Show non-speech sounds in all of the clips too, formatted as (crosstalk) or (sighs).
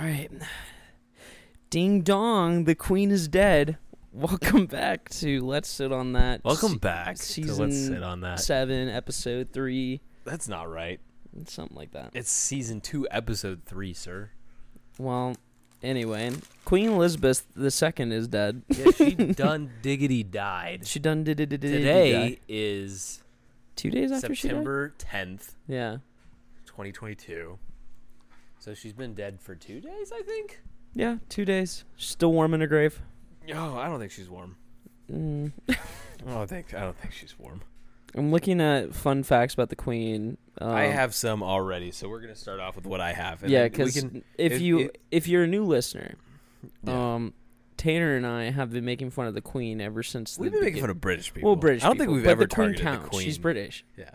All right. Ding dong, the queen is dead. (laughs) Welcome back to Let's Sit on That. Welcome back to season Let's Sit on That. 7, episode 3, That's not right. something like that. It's season two, episode three, sir. Well, anyway, Queen Elizabeth II is dead. Yeah, she (laughs) done diggity died. She done did it Today is Two days after September tenth, she died? Yeah. twenty twenty two. So she's been dead for two days, I think. Yeah, two days. She's still warm in her grave. Oh, I don't think she's warm. Mm. (laughs) I don't think I don't think she's warm. I'm looking at fun facts about the queen. I Um, have some already, so we're gonna start off with what I have. and yeah, because if, if- you if- if you're a new listener, Yeah. um, Tanner and I have been making fun of the Queen ever since. we've the been making fun of British people. well, British. I don't people, think we've ever the Queen targeted counts. the queen. She's British. Yeah.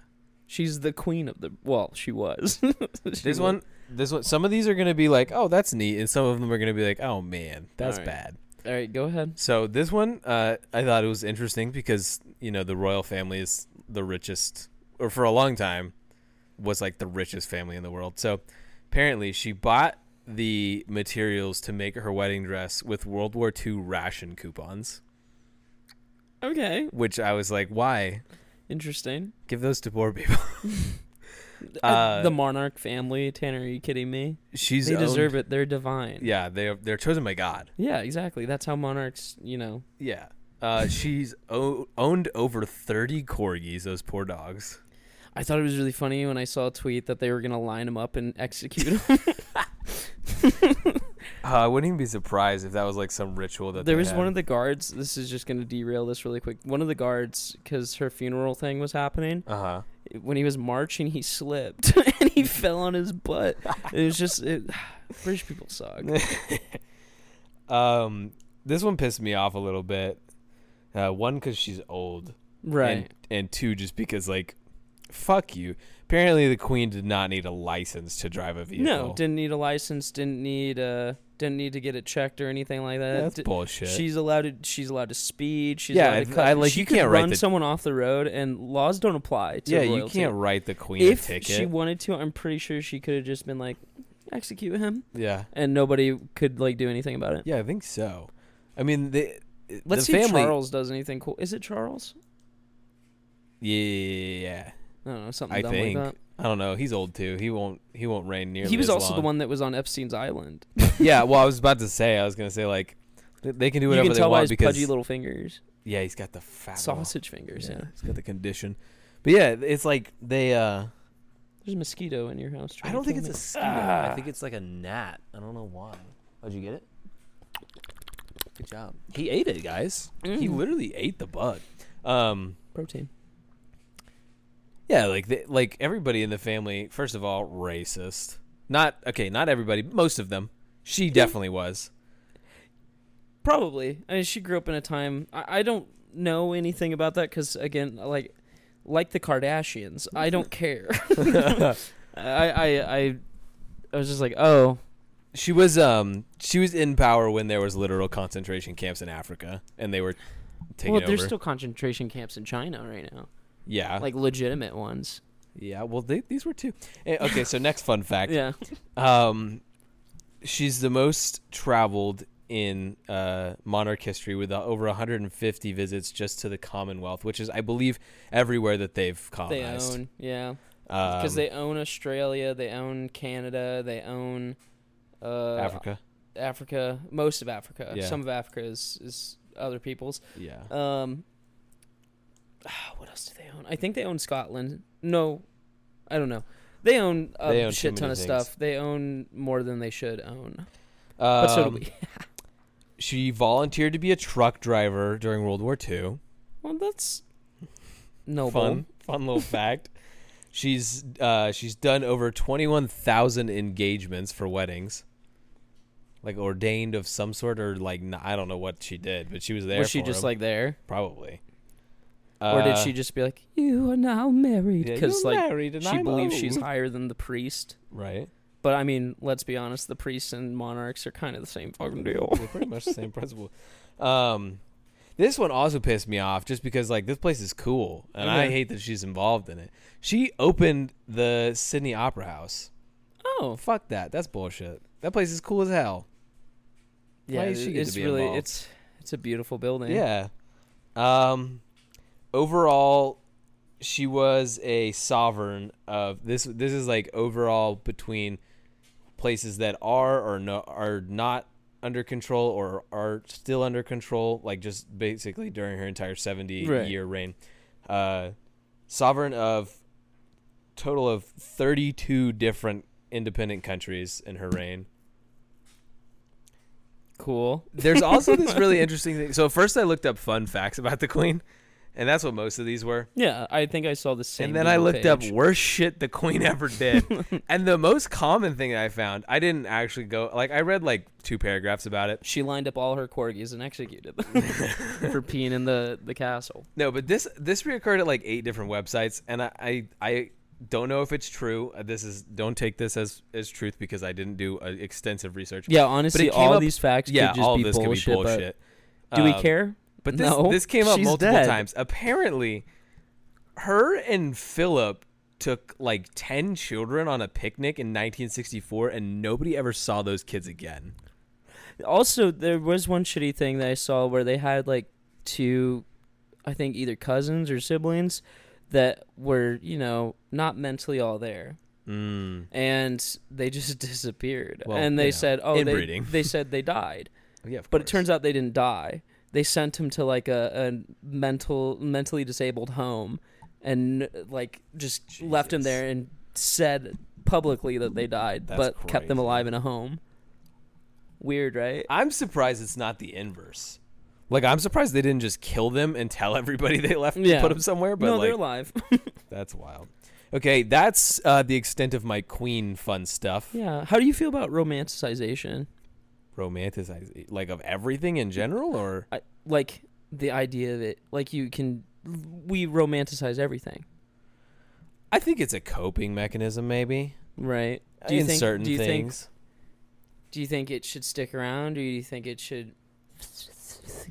She's the queen of the. Well, she was. (laughs) She This was- one, this one. Some of these are gonna be like, oh, that's neat, and some of them are gonna be like, oh man, that's Alright. bad. All right, go ahead. So this one, uh, I thought it was interesting because you know the royal family is the richest, or for a long time, was like the richest family in the world. So apparently, she bought the materials to make her wedding dress with World War II ration coupons. Okay, Which I was like, why interesting. give those to poor people? (laughs) Uh, the monarch family. Tanner, are you kidding me? She's they deserve it. They're divine. Yeah, they are, they're chosen by God. Yeah, exactly. That's how monarchs. You know. Yeah. Uh, she's o- owned over 30 corgis, those poor dogs. I thought it was really funny when I saw a tweet that they were gonna line them up and execute them. (laughs) (laughs) (laughs) Uh, I wouldn't even be surprised if that was like some ritual that there was had. one of the guards. This is just going to derail this really quick. One of the guards, because her funeral thing was happening, Uh huh. when he was marching, he slipped (laughs) and he (laughs) fell on his butt. It was just it, (sighs) British people suck. um, this one pissed me off a little bit. Uh, one because she's old, Right. And, and two just because like, fuck you. Apparently, the queen did not need a license to drive a vehicle. no, didn't need a license. Didn't need uh didn't need to get it checked or anything like that. that's Di- bullshit. She's allowed to. She's allowed to speed. She's Yeah, allowed to cut. I- like, she you can't run the- someone off the road, and laws don't apply. To yeah, you can't write the queen If a ticket. she wanted to, I'm pretty sure she could have just been like, execute him, yeah, and nobody could like do anything about it. yeah, I think so. I mean, the Let's the see family. if Charles does anything cool. Is it Charles? Yeah, I don't know something I dumb think. like I don't know. He's old too. He won't. He won't reign that. nearly. He was as also the one that was on Epstein's island. (laughs) yeah, well, I was about to say. I was gonna say like, th- they can do You whatever can they tell by want his because pudgy little fingers, yeah, he's got the fat little- sausage fingers. Yeah, Yeah. he's got the condition. But yeah, it's like they. uh There's a mosquito in your house. I trying don't to think kill it's a me. mosquito. I Ah. think it's like a gnat. I don't know why. How'd you get it? Good job. He ate it, guys. He Mm. literally ate the bug. Um. protein. Yeah, like they, like everybody in the family. First of all, racist. Not okay. Not everybody. Most of them. She definitely was. Probably. I mean, she grew up in a time. I, I don't know anything about that because, again, like like the Kardashians, I don't (laughs) care. (laughs) I, I I I was just like, oh, She was um she was in power when there was literal concentration camps in Africa and they were taking well, over. there's still concentration camps in China right now, yeah, like legitimate ones. yeah. Well, they, these were two. Eh, Okay, so next fun (laughs) fact. Yeah. Um, she's the most traveled in uh monarch history with uh, over 150 visits just to the Commonwealth, which is I believe everywhere that they've colonized. They own, yeah, Um, because they own Australia, they own Canada, they own uh, Africa. Africa, most of Africa. Yeah. Some of Africa is is other people's. Yeah. Um, what else do they own? I think they own Scotland. No, I don't know. They own a They own shit ton of things. stuff. They own more than they should own. But so do Um, we. (laughs) She volunteered to be a truck driver during World War II. Well, that's noble. Fun, fun little (laughs) fact. She's uh, she's done over twenty one thousand engagements for weddings, like ordained of some sort, or like I don't know what she did, but she was there. Was she just 'em. like there, probably, or did Uh, she just be like, "You are now married"? yeah, Because "You're like married and she I'm believes she's old." higher than the priest. right? But I mean, let's be honest. The priests and monarchs are kind of the same fucking deal. They're pretty much the same principle. Um, this one also pissed me off just because like this place is cool, and I Okay. hate that she's involved in it. She opened the Sydney Opera House. Oh, Fuck that. That's bullshit. that place is cool as hell. Yeah, Why does she get to it's be really involved? it's it's a beautiful building. Yeah. Um overall she was a sovereign of this this is like overall between places that are or no are not under control or are still under control like just basically during her entire 70 Right. year reign. Uh sovereign of total of 32 different independent countries in her reign. Cool. There's also this (laughs) really interesting thing. So first I looked up fun facts about the queen, and that's what most of these were. Yeah, I think I saw the same. and then I looked up worst shit the queen ever did. (laughs) and the most common thing that I found, I didn't actually go like I read like two paragraphs about it. She lined up all her corgis and executed them (laughs) (laughs) for peeing in the, the castle. No, but this this reoccurred at like eight different websites, and I I, I don't know if it's true. Uh, This is don't take this as as truth because I didn't do uh, extensive research. Yeah, honestly, all up- these facts yeah, could just all be, of this bullshit, could be bullshit. Do we Um, care? But this No, this came up she's multiple dead. times. Apparently, her and Philip took like 10 children on a picnic in 1964 and nobody ever saw those kids again. Also, there was one shitty thing that I saw where they had like two, I think either cousins or siblings that were, you know, not mentally all there. Mm. And they just (laughs) disappeared. Well, and you they know, said, oh, they, inbreeding. they (laughs) said they died. Yeah, But it turns out they didn't die. They sent him to like a, a mental, mentally disabled home, and like just left him there and said publicly that they died, That's but kept them alive in a home. Weird, right? I'm surprised it's not the inverse. Like I'm surprised they didn't just kill them and tell everybody they left Yeah. to put them somewhere. But no, like, they're alive. (laughs) that's wild. Okay, that's uh, the extent of my queen fun stuff. yeah. How do you feel about romanticization? Romanticize like of everything in general, or I, like the idea that like you can we romanticize everything, I think it's a coping mechanism, maybe right? in certain do you think things. do you think it should stick around or do you think it should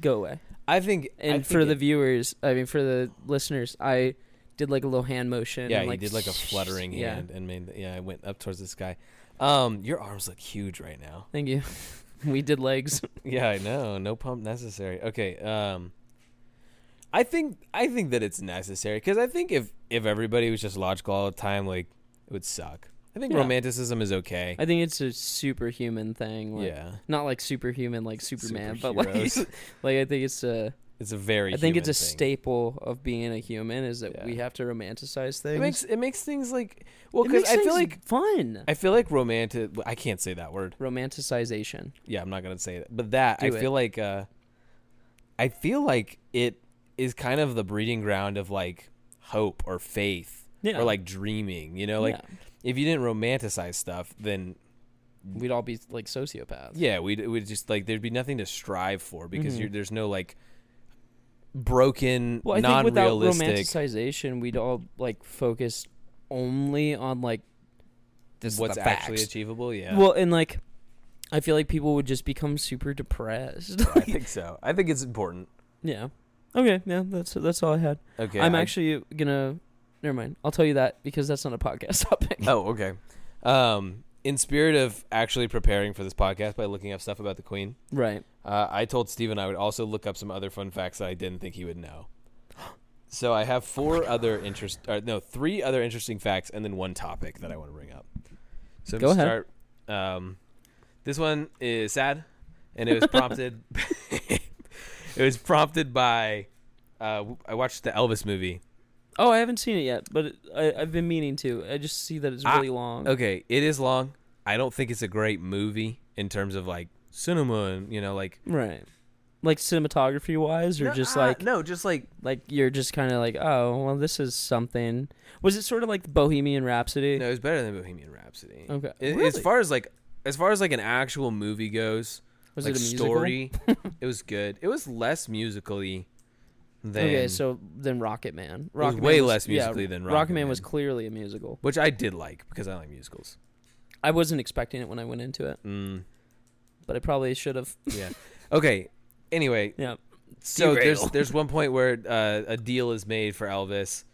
go away? I think, I And think for the viewers, I mean for the listeners, I did like a little hand motion. yeah, and, you like, did like a fluttering yeah. hand and made yeah, I went up towards the sky. Um, your arms look huge right now. Thank you. (laughs) we did legs. (laughs) Yeah, I know. No pump necessary. Okay. Um, I think I think that it's necessary because I think if if everybody was just logical all the time, like it would suck. I think Yeah. romanticism is okay. I think it's a superhuman thing. Like, yeah, Not like superhuman like Superman, but like Superheroes. (laughs) like I think it's a it's a very. I think it's a thing. staple of being a human is that Yeah. we have to romanticize things. It makes it makes things like well because I feel like fun. I feel like romantic. I can't say that word. Romanticization. Yeah, I'm not gonna say that. But that I it. feel like uh, I feel like it is kind of the breeding ground of like hope or faith Yeah. or like dreaming. You know, like Yeah. if you didn't romanticize stuff, then we'd all be like sociopaths. yeah, we'd we'd just like there'd be nothing to strive for because Mhm. you're, there's no like broken, Well, I think without romanticization, we'd all like focus only on like this what's actually achievable? Yeah, Well, and like I feel like people would just become super depressed. I (laughs) think so. I think it's important. yeah. Okay. Yeah. That's that's all I had. Okay, I'm I- actually gonna. Never mind. I'll tell you that because that's not a podcast (laughs) topic. Oh, okay. Um, in spirit of actually preparing for this podcast by looking up stuff about the Queen, Right. uh, I told Stephen I would also look up some other fun facts that I didn't think he would know. (gasps) So I have four other interest, or no, three other interesting facts, and then one topic that I want to bring up. So Go to ahead. Start, um, this one is sad, and it was prompted. (laughs) (laughs) it was prompted by. Uh, I watched the Elvis movie. Oh, I haven't seen it yet, but it, I, I've been meaning to. I just see that it's Ah, really long. Okay, it is long. I don't think it's a great movie in terms of like cinema and you know like Right. Like cinematography wise, or No, just ah, like no, just like like you're just kind of like, oh, well, this is something. Was it sort of like Bohemian Rhapsody? no, it's better than Bohemian Rhapsody. Okay. I- As Really? far as like as far as like an actual movie goes, Was like it a musical? story, (laughs) it was good. It was less musically than okay, so then Rocket Man. was Rocket way Man less musically than Rocket, Rocket Man was clearly a musical. which I did like because I like musicals. I wasn't expecting it when I went into it, Mm, but I probably should have. yeah. okay. Anyway, (laughs) yeah. So there's Derail. there's one point where uh, a deal is made for Elvis,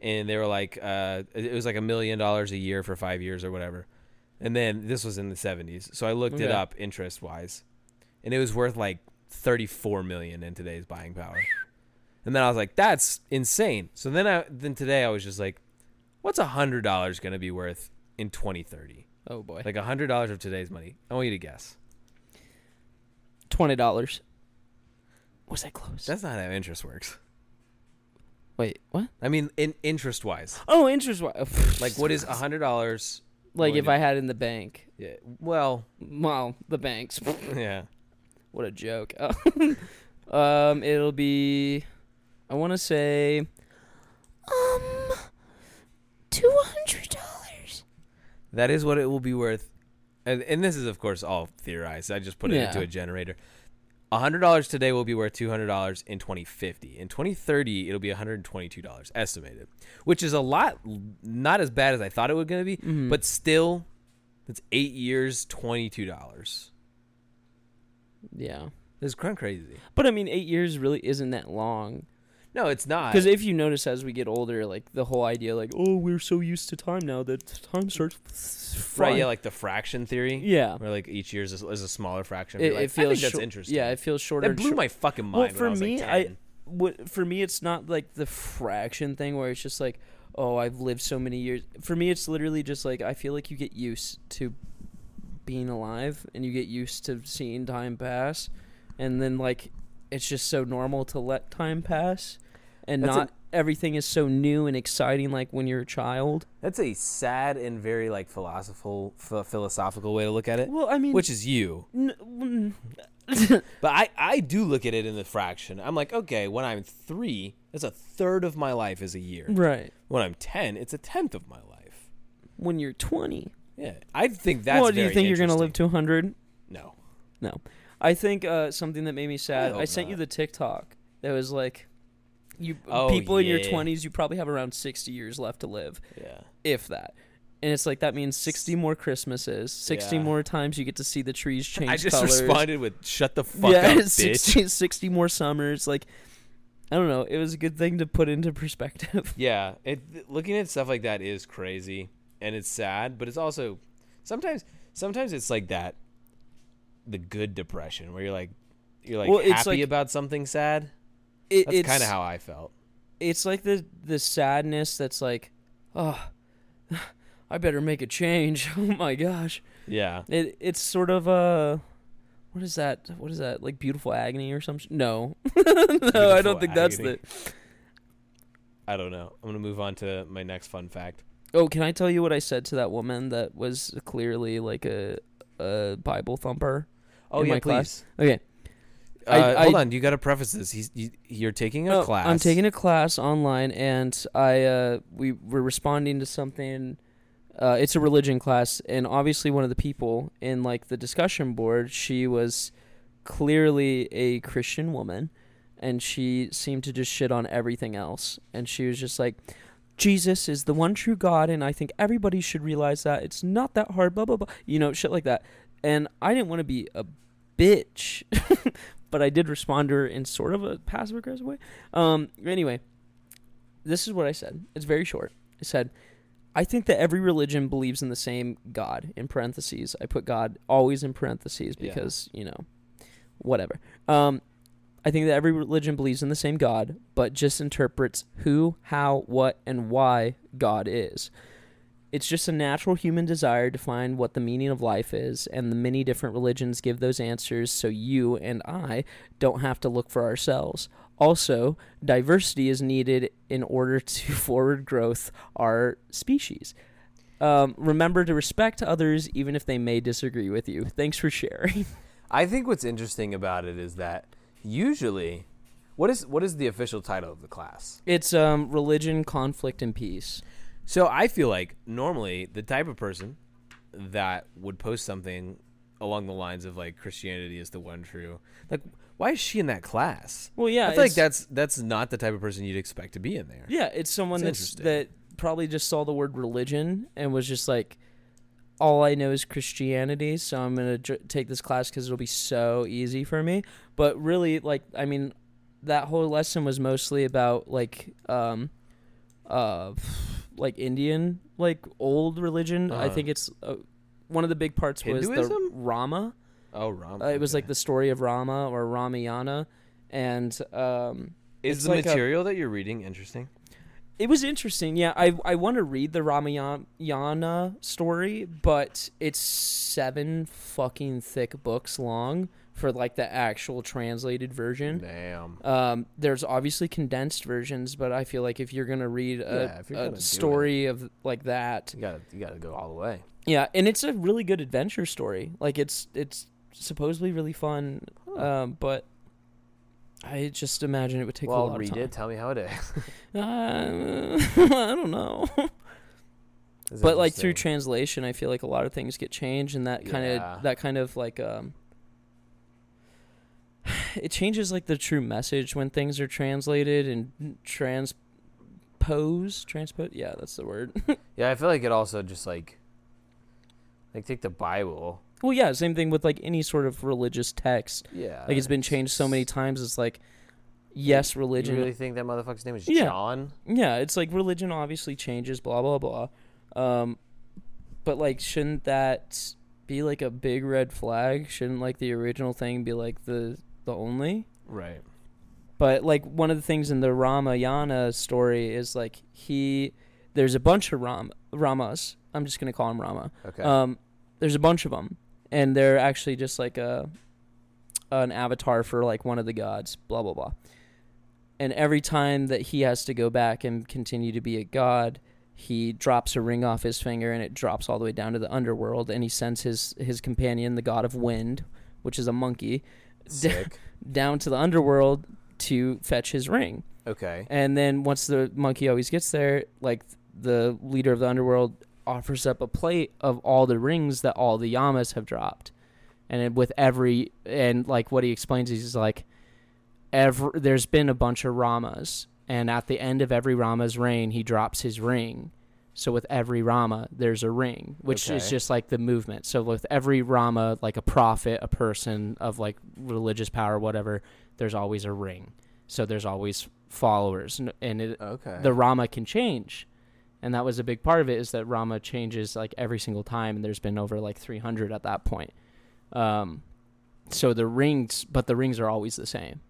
and they were like, uh, it was like a million dollars a year for five years or whatever. And then this was in the 70s. So I looked it up interest wise. And it was worth like 34 million in today's buying power. And then I was like, that's insane. So then I then today I was just like, what's a hundred dollars gonna be worth in 2030? Oh boy. Like a hundred dollars of today's money. I want you to guess. Twenty dollars. Was that close? That's not how interest works. Wait, what? I mean, in interest wise, Oh, interest. wise. like what is a hundred dollars? like if to- I had in the bank. Yeah. Well, Well, the banks. (laughs) yeah. what a joke. (laughs) um, it'll be. I want to say. Um, two hundred dollars. That is what it will be worth. And, and this is, of course, all theorized. I just put it Yeah. into a generator. $100 today will be worth $200 in 2050. In 2030, it'll be $122 estimated, which is a lot, not as bad as I thought it was going to be, Mhm. but still, it's eight years, $22. Yeah, It's kind of crazy. but I mean, eight years really isn't that long. No, it's not. Because if you notice, as we get older, like the whole idea, like, oh, we're so used to time now that time starts. right, yeah, like the fraction theory. yeah. Where like each year is a, is a smaller fraction. It, like, it feels I think that's shor- interesting. Yeah, it feels shorter. that and blew shor- my fucking mind. Well, when for I was, me, like, I- 10. what for me it's not like the fraction thing where it's just like oh i've lived so many years for me it's literally just like i feel like you get used to being alive and you get used to seeing time pass and then like it's just so normal to let time pass and That's not everything is so new and exciting like when you're a child That's a sad and very like philosophical ph- philosophical way to look at it, well i mean which is you. n- (laughs) But I I do look at it in the fraction. I'm like, okay, when I'm 3, that's a third of my life is a year. right When I'm 10, it's a tenth of my life. when you're 20 Yeah. I think that's well do you think you're gonna live interesting. to 100 No. No, I think uh, something that made me sad. I, hope sent you the TikTok that was like, you Oh, people in your twenties, you probably have around sixty years left to live, Yeah. if that. And it's like that means sixty more Christmases, sixty Yeah. more times you get to see the trees (laughs) change I just colors. responded with shut the fuck yeah, up, (laughs) bitch. 60, 60 more summers. Like, I don't know. It was a good thing to put into perspective. (laughs) Yeah, it looking at stuff like that is crazy and it's sad, but it's also sometimes sometimes it's like that the good depression where you're like you're like Well, it's happy like- about something sad. It, That's it's kind of how I felt. it's like the the sadness that's like, oh, I better make a change. (laughs) Oh my gosh. Yeah. It it's sort of uh what is that? What is that? Like beautiful agony or something? No. (laughs) no, I don't think that's Agony. the I don't know. I'm going to move on to my next fun fact. Oh, can I tell you what I said to that woman that was clearly like a a Bible thumper? Oh In yeah, my class? Okay. Uh, I- hold I- on, you got to preface this. He's you, you're taking a Oh, class. I'm taking a class online and I uh we were responding to something uh, it's a religion class, and obviously one of the people in like the discussion board, she was clearly a Christian woman, and she seemed to just shit on everything else, and she was just like, "Jesus is the one true God, and I think everybody should realize that it's not that hard." Blah blah blah, you know, shit like that, and I didn't want to be a bitch, (laughs) but I did respond to her in sort of a passive aggressive way. Um, anyway, this is what I said. It's very short. I said. I think that every religion believes in the same God. In parentheses, I put God always in parentheses Yeah. because you know, whatever. Um, I think that every religion believes in the same God, but just interprets who, how, what, and why God is. It's just a natural human desire to find what the meaning of life is, and the many different religions give those answers so you and I don't have to look for ourselves. Also, diversity is needed in order to (laughs) forward growth our species. Um, remember to respect others even if they may disagree with you. Thanks for sharing. (laughs) I think what's interesting about it is that usually, what is what is the official title of the class? It's um, religion, conflict, and peace. So I feel like normally the type of person that would post something along the lines of like Christianity is the one true. Like, why is she in that class? Well, yeah, I feel like that's that's not the type of person you'd expect to be in there. Yeah, it's someone It's that's interesting. that probably just saw the word religion and was just like, all I know is Christianity, so I'm gonna j- take this class because it'll be so easy for me. But really, like, I mean, that whole lesson was mostly about like, um, uh, like Indian, like old religion. I Uh-huh. think it's uh, one of the big parts was the Hinduism? Rama. Oh, Rama. Uh, it was okay. like the story of Rama or Ramayana, and um, Is the like a- material that you're reading interesting? It was interesting. Yeah, I I want to read the Ramayana story, but it's seven fucking thick books long for like the actual translated version. Damn. Um, there's obviously condensed versions, but I feel like if you're gonna read a, Yeah, gonna do it. story of like that, You gotta you gotta go all the way. yeah, and it's a really good adventure story. Like it's it's supposedly really fun, um, but I just imagine it would take a well, lot read of time. Well, it. Tell me how it is. (laughs) Uh, (laughs) I don't know. But like through translation, I feel like a lot of things get changed, and that kind of Yeah. that kind of like um, (sighs) it changes like the true message when things are translated and transposed. Transpose, yeah, that's the word. (laughs) yeah, I feel like it also just like like take the Bible. Well, yeah, same thing with like any sort of religious text. Yeah, Like it's been changed so many times. It's like, yes, religion. You really think that motherfucker's name is Yeah. John? Yeah, it's like religion obviously changes, blah blah blah. Um, but like, shouldn't that be like a big red flag? Shouldn't like the original thing be like the the only? Right. But like one of the things in the Ramayana story is like he, there's a bunch of Ram Ramas. I'm just gonna call him Rama. Okay. Um, there's a bunch of them, and they're actually just like a an avatar for like one of the gods. Blah blah blah. And every time that he has to go back and continue to be a god, he drops a ring off his finger, and it drops all the way down to the underworld. And he sends his his companion, the god of wind, which is a monkey, Sick. (laughs) down to the underworld to fetch his ring. okay. And then once the monkey always gets there, like the leader of the underworld offers up a plate of all the rings that all the Yamas have dropped. And with every and like what he explains is he's like every there's been a bunch of Ramas and at the end of every Rama's reign he drops his ring. So with every Rama there's a ring, which is just like the movement. So with every Rama like a prophet, a person of like religious power whatever, there's always a ring. So there's always followers and, and it, Okay. the Rama can change. And that was a big part of it is that Rama changes like every single time and there's been over like 300 at that point. Um so the rings but the rings are always the same.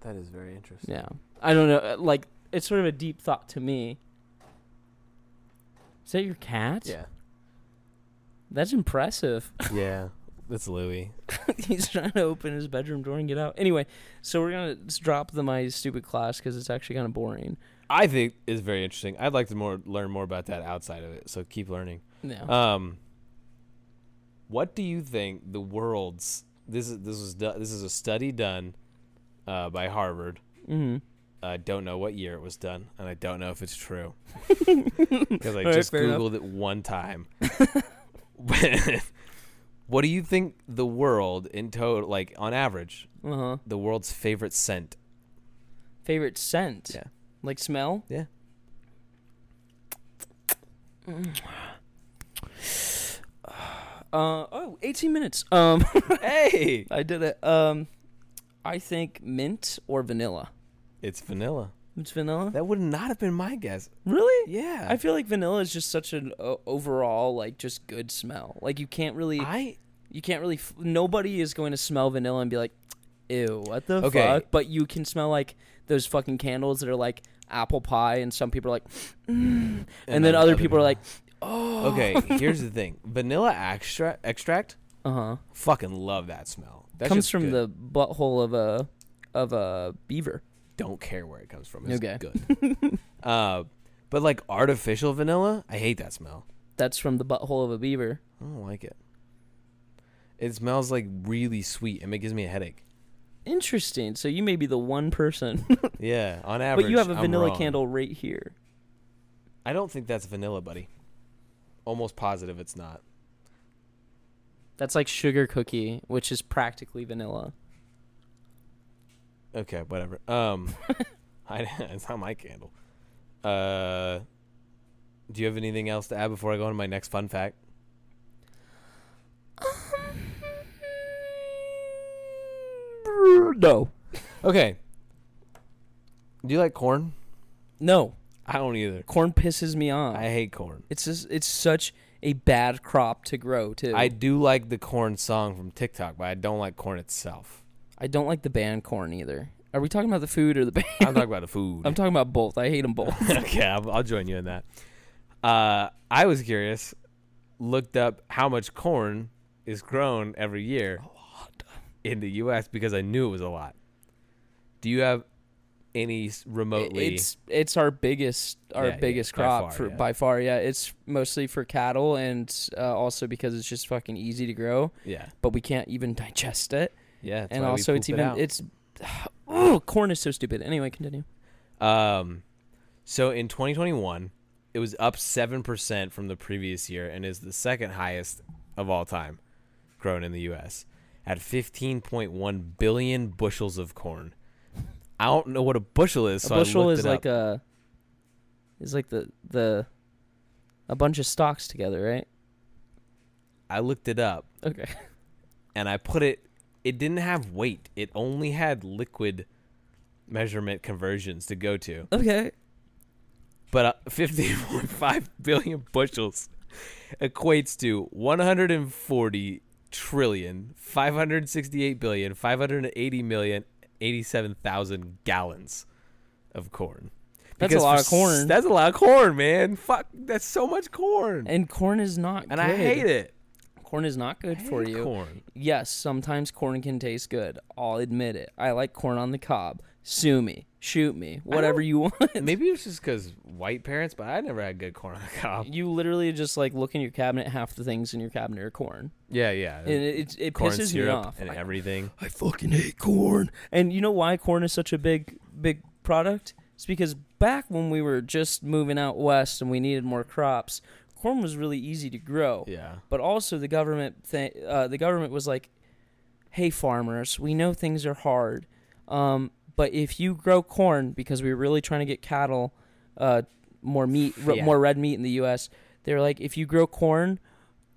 that is very interesting. Yeah. I don't know uh, like it's sort of a deep thought to me. Is that your cat? Yeah. That's impressive. (laughs) Yeah. That's Louis. (laughs) He's trying to open his bedroom door and get out. Anyway, so we're going to just drop the my stupid class cuz it's actually kind of boring. I think is very interesting. I'd like to more learn more about that outside of it. So keep learning. Yeah. Um, what do you think the world's this is this was do, this is a study done uh, by Harvard. mhm. I don't know what year it was done, and I don't know if it's true (laughs) (laughs) because I All right, just fair enough. googled it one time. (laughs) what do you think the world in total, like on average, Uh-huh. the world's favorite scent? Favorite scent? Yeah. Like smell? Yeah. Uh oh, 18 minutes. Um (laughs) hey, I did it. Um I think mint or vanilla. it's vanilla. It's vanilla? That would not have been my guess. Really? Yeah, I feel like vanilla is just such an o- overall like just good smell. Like you can't really I you can't really f- nobody is going to smell vanilla and be like ew, what the Okay. fuck? But you can smell like those fucking candles that are like apple pie and some people are like mm, and, then other people are like oh Okay, (laughs) here's the thing: vanilla extract, extract, uh-huh. fucking love that smell. That's comes from good. the butthole of a of a beaver. Don't care where it comes from. It's Okay. good. (laughs) uh, but like artificial vanilla, I hate that smell. That's from the butthole of a beaver. I don't like it. It smells like really sweet, and it gives me a headache. Interesting. So you may be the one person, (laughs) Yeah, on average. but you have a I'm vanilla wrong. candle right here. I don't think that's vanilla, buddy. Almost positive it's not. That's like sugar cookie, which is practically vanilla. Okay, whatever. Um, (laughs) I, it's not my candle. Uh, do you have anything else to add before I go on to my next fun fact? No. Okay. Do you like corn? No. I don't either. Corn pisses me off. I hate corn. It's just it's such a bad crop to grow too. I do like the corn song from TikTok, but I don't like corn itself. I don't like the band Korn either. Are we talking about the food or the band? I'm talking about the food. I'm talking about both. I hate them both. (laughs) okay, I'll, I'll join you in that. Uh, I was curious, looked up how much corn is grown every year in the U.S. because I knew it was a lot. Do you have any remotely? It's it's our biggest our Yeah, yeah, biggest by crop far, for yeah. by far. Yeah, it's mostly for cattle and uh, also because it's just fucking easy to grow, yeah, but we can't even digest it. yeah. and also it's it even out. it's (sighs) oh corn is so stupid. Anyway, continue. Um, so in 2021, it was up seven percent from the previous year and is the second highest of all time grown in the U.S. at 15.1 billion bushels of corn. I don't know what a bushel is. So a bushel I looked is it like up. a is like the the a bunch of stalks together, right? I looked it up Okay. (laughs) and I put it. It didn't have weight. It only had liquid measurement conversions to go to. Okay. but uh, (laughs) 15.5 billion bushels equates to 140 trillion 568 billion 580 million 87,000 gallons of corn. That's a lot of corn. s- That's a lot of corn, man. Fuck, that's so much corn. And, corn is not good. And I hate it. Corn is not good for you. Corn. Yes, sometimes corn can taste good. I'll admit it. I like corn on the cob. Sue me, shoot me, whatever you want. (laughs) Maybe it's just because white parents, but I never had good corn on the cob. You literally just like look in your cabinet. Half the things in your cabinet are corn, Yeah, yeah. and it it, it corn pisses me syrup off. and I, everything. I fucking hate corn. And you know why corn is such a big big product? It's because back when we were just moving out west and we needed more crops, corn was really easy to grow. Yeah. But also the government th- uh, the government was like, "Hey farmers, we know things are hard, um, but if you grow corn, because we were really trying to get cattle, uh, more meat, r- Yeah. more red meat in the U.S. They're like, if you grow corn,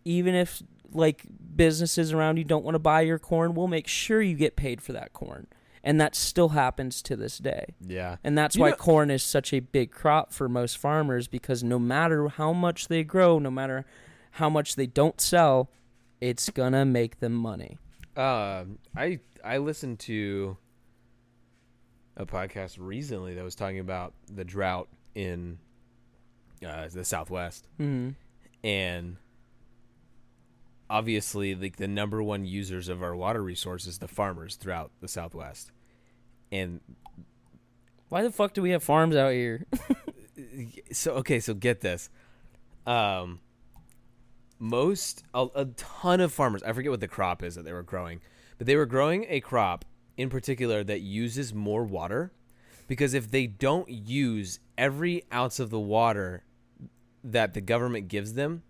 even if like businesses around you don't want to buy your corn, we'll make sure you get paid for that corn." And that still happens to this day. Yeah. And that's You why know- corn is such a big crop for most farmers because no matter how much they grow, no matter how much they don't sell, it's gonna make them money. Um, I I listened to a podcast recently that was talking about the drought in uh, the Southwest, Mm-hmm. and obviously, like the number one users of our water resources, the farmers throughout the Southwest, and Why the fuck do we have farms out here? (laughs) so okay, so get this. Um most a, a ton of farmers, I forget what the crop is that they were growing, but they were growing a crop in particular that uses more water because if they don't use every ounce of the water that the government gives them,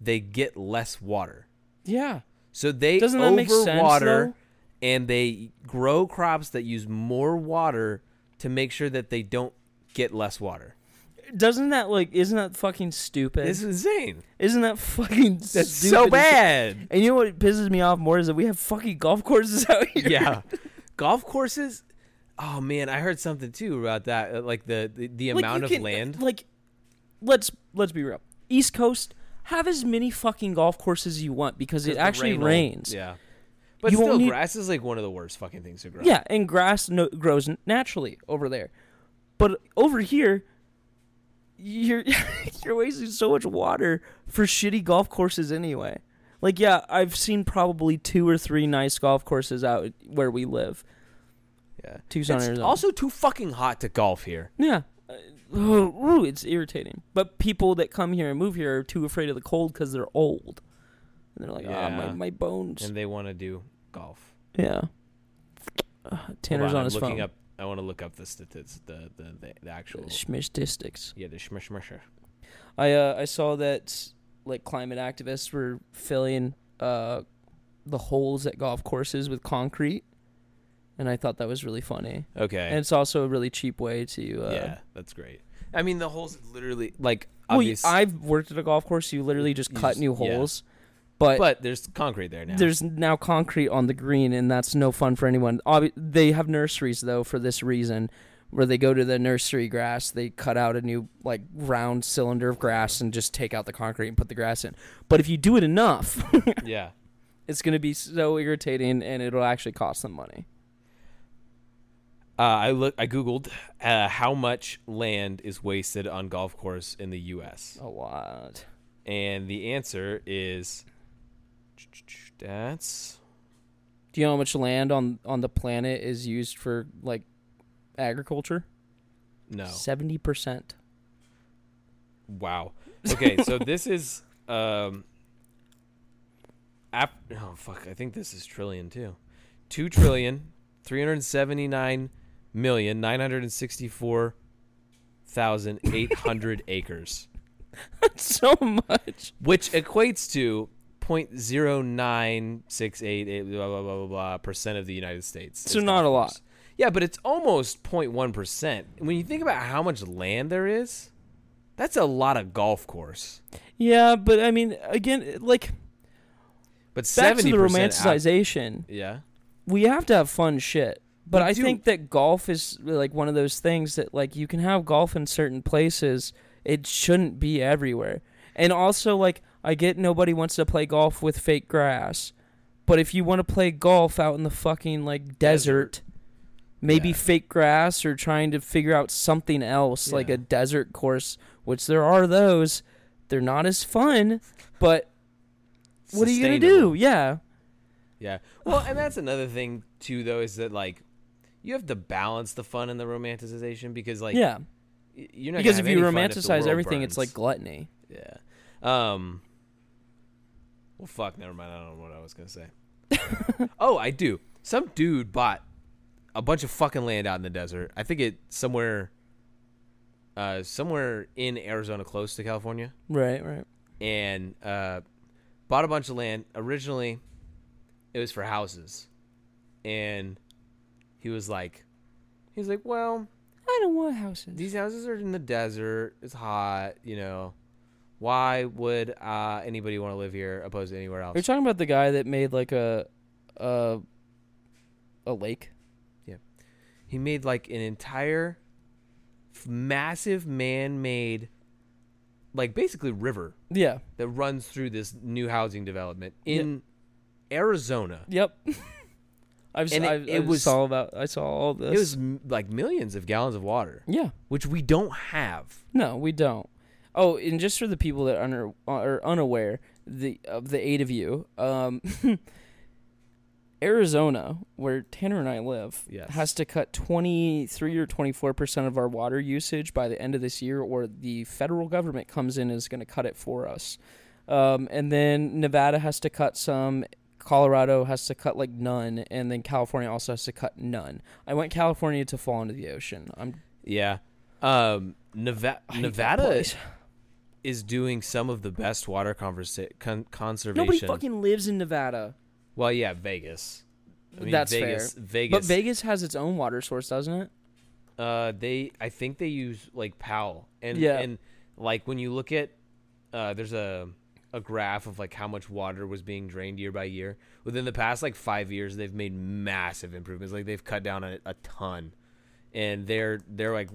they get less water. yeah. So they Doesn't that make sense, overwater and they grow crops that use more water to make sure that they don't get less water. Doesn't that like isn't that fucking stupid? It's insane. isn't that fucking That's stupid so bad. And you know what pisses me off more is that we have fucking golf courses out here. yeah. (laughs) Golf courses. Oh man, I heard something too about that. uh, Like the the, the amount of can- land. Like, let's let's be real. East Coast have as many fucking golf courses as you want because it actually rain will- rains. Yeah. But You still, need- grass is like one of the worst fucking things to grow. Yeah, and grass no, grows naturally over there, but over here, you're (laughs) you're wasting so much water for shitty golf courses anyway. Like, yeah, I've seen probably two or three nice golf courses out where we live. Yeah. Tucson, It's Arizona. also too fucking hot to golf here. Yeah. Uh, ooh, it's irritating. But people that come here and move here are too afraid of the cold because they're old. And they're like, ah, my, Yeah. my bones. And they want to do golf. yeah. Uh, Tanner's on, I'm his looking phone. up. I want to look up the statistics, the the the, the actual. Schmistatistics. yeah, the shmish shmisher. I uh, I saw that like climate activists were filling uh, the holes at golf courses with concrete, and I thought that was really funny. Okay. And it's also a really cheap way to. Uh, yeah, that's great. I mean, the holes literally like Well, I've worked at a golf course. You literally just You cut just- new yeah. holes, but but there's concrete there now. There's now concrete on the green, and that's no fun for anyone. Obvi- they have nurseries though for this reason, where they go to the nursery grass, they cut out a new like round cylinder of grass and just take out the concrete and put the grass in. But if you do it enough, (laughs) yeah. it's going to be so irritating and it'll actually cost them money. Uh, I look. I googled uh, how much land is wasted on golf course in the U.S. A lot. and the answer is that's Do you know how much land on on the planet is used for like agriculture? no. 70%. Wow. Okay, so (laughs) this is um. Ap- oh fuck! I think this is trillion too. 2 trillion 379 million 964 thousand eight hundred (laughs) acres, That's so much. which equates to point zero nine six eight eight blah blah blah blah blah percent of the United States. So not a lot. Yeah, but it's almost 0.1 percent. When you think about how much land there is, that's a lot of golf course. Yeah, but I mean, again, like But back to the romanticization. yeah. we have to have fun shit. But We I do. think that golf is like one of those things that like you can have golf in certain places. It shouldn't be everywhere. And also like I get nobody wants to play golf with fake grass. But if you want to play golf out in the fucking like desert, maybe Yeah. fake grass or trying to figure out something else like a desert course, which there are those. They're not as fun, but what are you to do? Yeah. Yeah. Well, and that's another thing too, though, is that like you have to balance the fun and the romanticization because like yeah. you're not Because if you fun if romanticize everything, it's like gluttony. yeah. Um. Well, fuck. Never mind. I don't know what I was gonna say. (laughs) oh, I do. Some dude bought a bunch of fucking land out in the desert. I think it somewhere. Uh, somewhere in Arizona, close to California. Right, right. and uh, bought a bunch of land. Originally, it was for houses, and he was like, he was like, well, I don't want houses. these houses are in the desert. It's hot, you know. Why would uh, anybody want to live here opposed to anywhere else? You're talking about the guy that made like a a a lake. He made like an entire massive man-made, like basically river Yeah. that runs through this new housing development in Arizona. Yep. (laughs) I've And it- it I was- saw about I saw all this. It was m- like millions of gallons of water, yeah. which we don't have. No, we don't. Oh, and just for the people that are, are unaware, the of the eight of you, um, (laughs) Arizona, where Tanner and I live, Yes. has to cut twenty three or twenty four percent of our water usage by the end of this year, or the federal government comes in and is going to cut it for us. Um, and then Nevada has to cut some. Colorado has to cut like none, and then California also has to cut none. I want California to fall into the ocean. I'm Yeah. Um, Neva- I hate that Nevada is doing some of the best water conversa- con- conservation. Nobody fucking lives in Nevada. Well, yeah, Vegas. I mean, That's Vegas, fair. Vegas. But Vegas has its own water source, doesn't it? Uh, they, I think they use like Powell, and Yeah. and like when you look at, uh, there's a a graph of like how much water was being drained year by year. Within the past like five years, they've made massive improvements. Like they've cut down a, a ton, and they're they're like,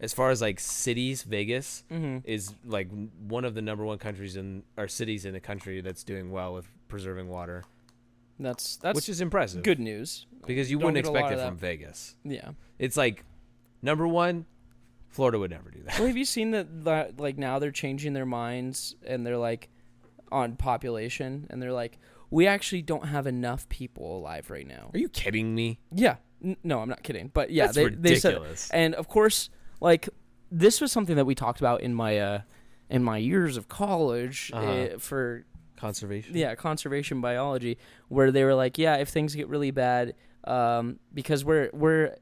as far as like cities, Vegas Mm-hmm. is like one of the number one countries in or cities in the country that's doing well with preserving water, That's that's which is impressive. good news. because you Don't wouldn't get a lot expect it from. Vegas. Yeah. It's like number one, Florida would never do that. well, have you seen that, that? Like now they're changing their minds and they're like on population and they're like, we actually don't have enough people alive right now. Are you kidding me? Yeah. N- no, I'm not kidding. But yeah, That's they they said. And of course, like this was something that we talked about in my uh in my years of college Uh-huh. uh, for Conservation. yeah conservation biology where they were like yeah if things get really bad um, because we're we're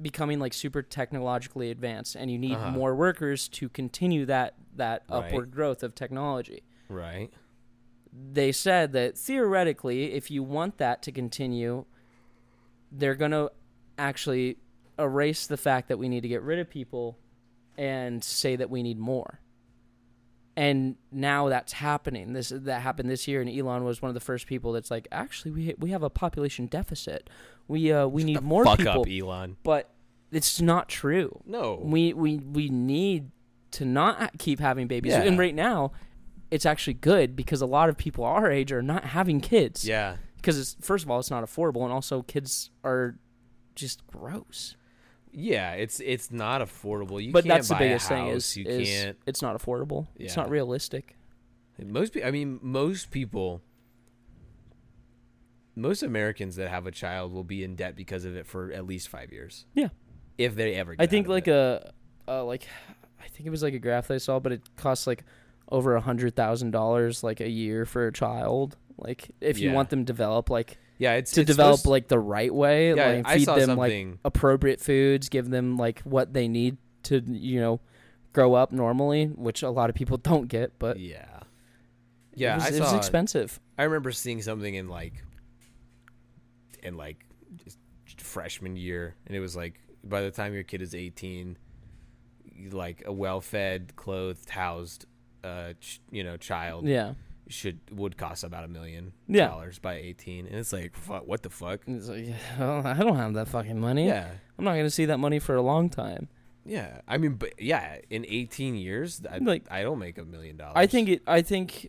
becoming like super technologically advanced and you need Uh-huh. more workers to continue that that Right. upward growth of technology Right. they said that theoretically if you want that to continue they're going to actually erase the fact that we need to get rid of people and say that we need more and now that's happening this that happened this year and Elon was one of the first people that's like actually we we have a population deficit we uh we need more Fuck people up, Elon. but it's not true. No. We we we need to not keep having babies. Yeah. And right now, it's actually good because a lot of people our age are not having kids. yeah. Because it's first of all, it's not affordable, and also kids are just gross. Yeah, it's it's not affordable. You but can't that's the buy a biggest thing house, is, you is can't. it's not affordable. It's not realistic. Most people, I mean, most people, most Americans that have a child will be in debt because of it for at least five years. Yeah. if they ever. Get I think out of like it. a, uh, like, I think it was like a graph that I saw, but it costs like over a hundred thousand dollars like a year for a child. Like if you Yeah. want them to develop like yeah, it's to it's develop supposed- like the right way, Yeah, like I feed saw them like something. appropriate foods, give them like what they need to you know grow up normally, which a lot of people (laughs) don't get. But yeah, yeah, it was, it was expensive. I remember seeing something in like, in like, freshman year, and it was like by the time your kid is eighteen, like a well-fed, clothed, housed, uh, ch- you know, child Yeah, should would cost about a million dollars by eighteen, and it's like, fuck, what the fuck? It's like (laughs) well, I don't have that fucking money. Yeah, I'm not gonna see that money for a long time. yeah. I mean, but yeah, in eighteen years, I, Like- I don't make a million dollars. I think it. I think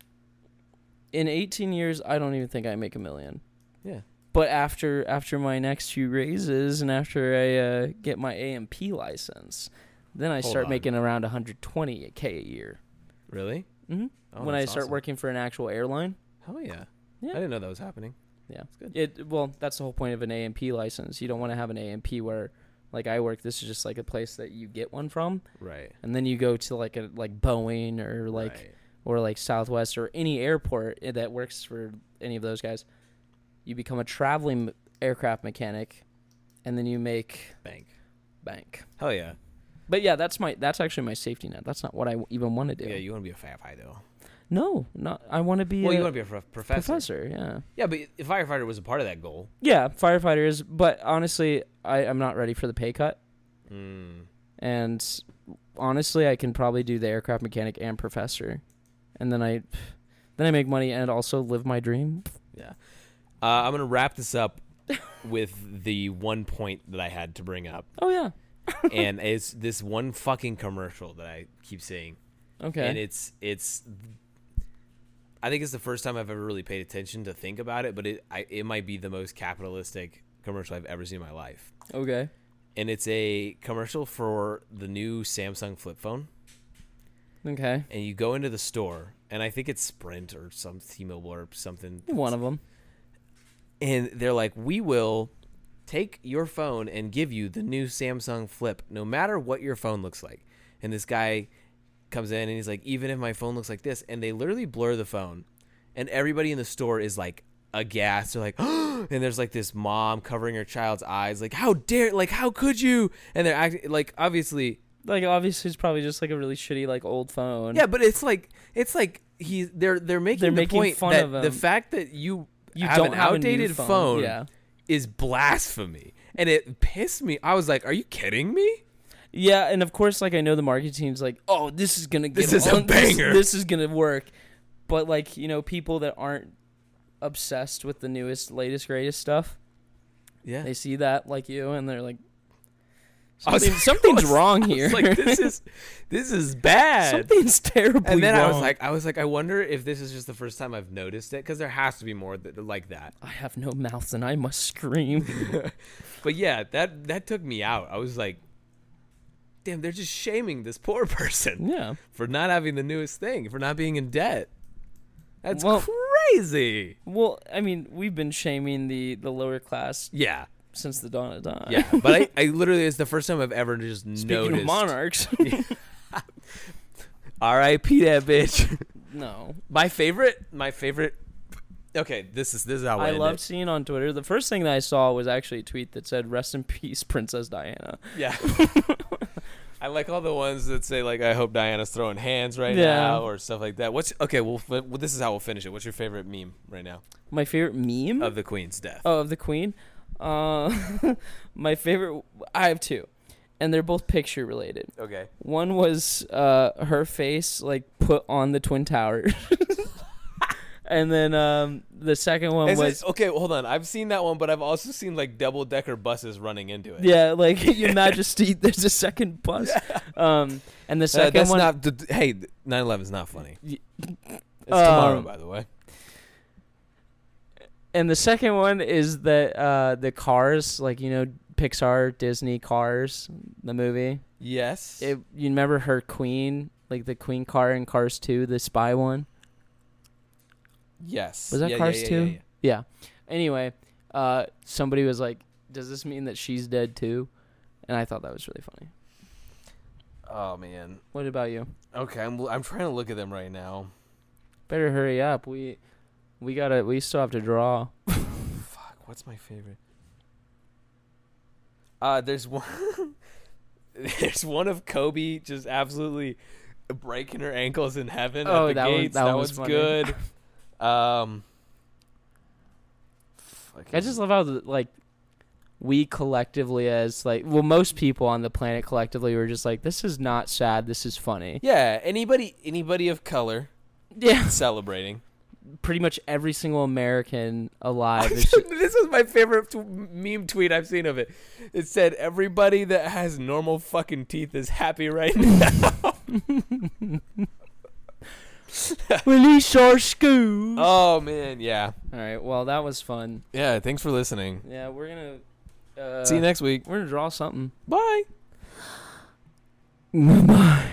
in 18 years, I don't even think I make a million. Yeah. But after after my next few raises and after I uh, get my A&P license, then I Hold start on. making around 120k a year. really. Hmm Oh, when I start awesome. working for an actual airline. Hell yeah. Yeah. I didn't know that was happening. Yeah. That's good. It well, that's the whole point of an A&P license. You don't want to have an A&P where, like I work. This is just like a place that you get one from, Right. and then you go to like a like Boeing or like right. or like Southwest or any airport that works for any of those guys, you become a traveling aircraft mechanic, and then you make bank. bank. Hell yeah. But yeah, that's my that's actually my safety net. That's not what I w- even want to do. Yeah, you want to be a firefighter though. no, not I want to be Well, a you want to be a prof- professor. professor. Yeah, Yeah, but firefighter was a part of that goal. yeah, firefighters. But honestly, I I'm not ready for the pay cut, Mm. and honestly, I can probably do the aircraft mechanic and professor, and then I then I make money and also live my dream. Yeah. Uh, I'm gonna wrap this up (laughs) with the one point that I had to bring up, Oh yeah, (laughs) and it's this one fucking commercial that I keep seeing, okay. and it's it's. I think it's the first time I've ever really paid attention to think about it, but it I, it might be the most capitalistic commercial I've ever seen in my life. okay. and it's a commercial for the new Samsung flip phone. Okay. And you go into the store, and I think it's Sprint or some T-Mobile or something. One of them. And they're like, "We will take your phone and give you the new Samsung Flip, no matter what your phone looks like." And this guy comes in and he's like, "Even if my phone looks like this," and they literally blur the phone, and everybody in the store is like aghast. They're like, oh! (gasps) and there's like this mom covering her child's eyes, like, "How dare! Like, how could you?" And they're acting like obviously Like obviously, it's probably just like a really shitty like old phone. Yeah, but it's like it's like he's they're they're making They're the making point fun that of the fact that you you have don't an have a new outdated phone, Yeah. Is blasphemy, and it pissed me. I was like, "Are you kidding me?" Yeah, and of course, like I know the marketing team's like, oh, this is gonna get This is a on- this- banger. This, is gonna work, but like you know, people that aren't obsessed with the newest, latest, greatest stuff, Yeah, they see that like you, and they're like, I was (laughs) something's was- wrong here. like, this is (laughs) this is bad. something's terribly and then wrong. I was like, I was like, I wonder if this is just the first time I've noticed it because there has to be more th- like that. I have no mouth and I must scream. (laughs) But yeah, that that took me out. I was like, damn, they're just shaming this poor person yeah. for not having the newest thing, for not being in debt. That's Well- crazy. Well, I mean, we've been shaming the the lower class Yeah, since the dawn of time. yeah. But I, I (laughs) literally, it's the first time I've ever just Speaking noticed. of monarchs, (laughs) R.I.P. that bitch. no. my favorite, my favorite. Okay, this is this is how I loved it. seeing on Twitter. The first thing that I saw was actually a tweet that said "Rest in peace, Princess Diana." Yeah. (laughs) I like all the ones that say like I hope Diana's throwing hands right Yeah. now or stuff like that. What's okay? Well, well, this is how we'll finish it. What's your favorite meme right now My favorite meme of the Queen's death? oh, of the Queen. Uh, (laughs) my favorite. I have two, and they're both picture related. Okay. One was uh, her face like put on the twin towers, (laughs) and then um, the second one Is it- was okay, hold on. I've seen that one, but I've also seen like double decker buses running into it. yeah, like (laughs) Your Majesty. There's a second bus. Um, and the Uh, second that's one. not. Hey, 9/11 is not funny. It's tomorrow, Um, by the way. And the second one is that uh, the cars, like you know, Pixar, Disney Cars, the movie. Yes. It, you remember her Queen, like the Queen car in Cars 2, the spy one? yes. Was that Yeah, Cars 2? yeah, yeah. Yeah. Anyway, uh, somebody was like, "Does this mean that she's dead too?" And I thought that was really funny. Oh man. What about you? Okay, I'm I'm trying to look at them right now. Better hurry up. We we gotta. We still have to draw. Fuck, what's my favorite? Uh, there's one. (laughs) there's one of Kobe just absolutely breaking her ankles in heaven Oh, at the that one- gates. that that one was was good. Um, I just love how the, like we collectively as like well most people on the planet collectively were just like this is not sad. This is funny. yeah. Anybody anybody of color Yeah. celebrating. Pretty much every single American alive (laughs) is. (laughs) this is my favorite t- meme tweet I've seen of it. It said, "Everybody that has normal fucking teeth is happy right now." (laughs) Release our school. oh man, yeah, All right. Well, that was fun. yeah. Thanks for listening. Yeah, we're gonna. Uh, See you next week. We're gonna draw something. Bye. Bye.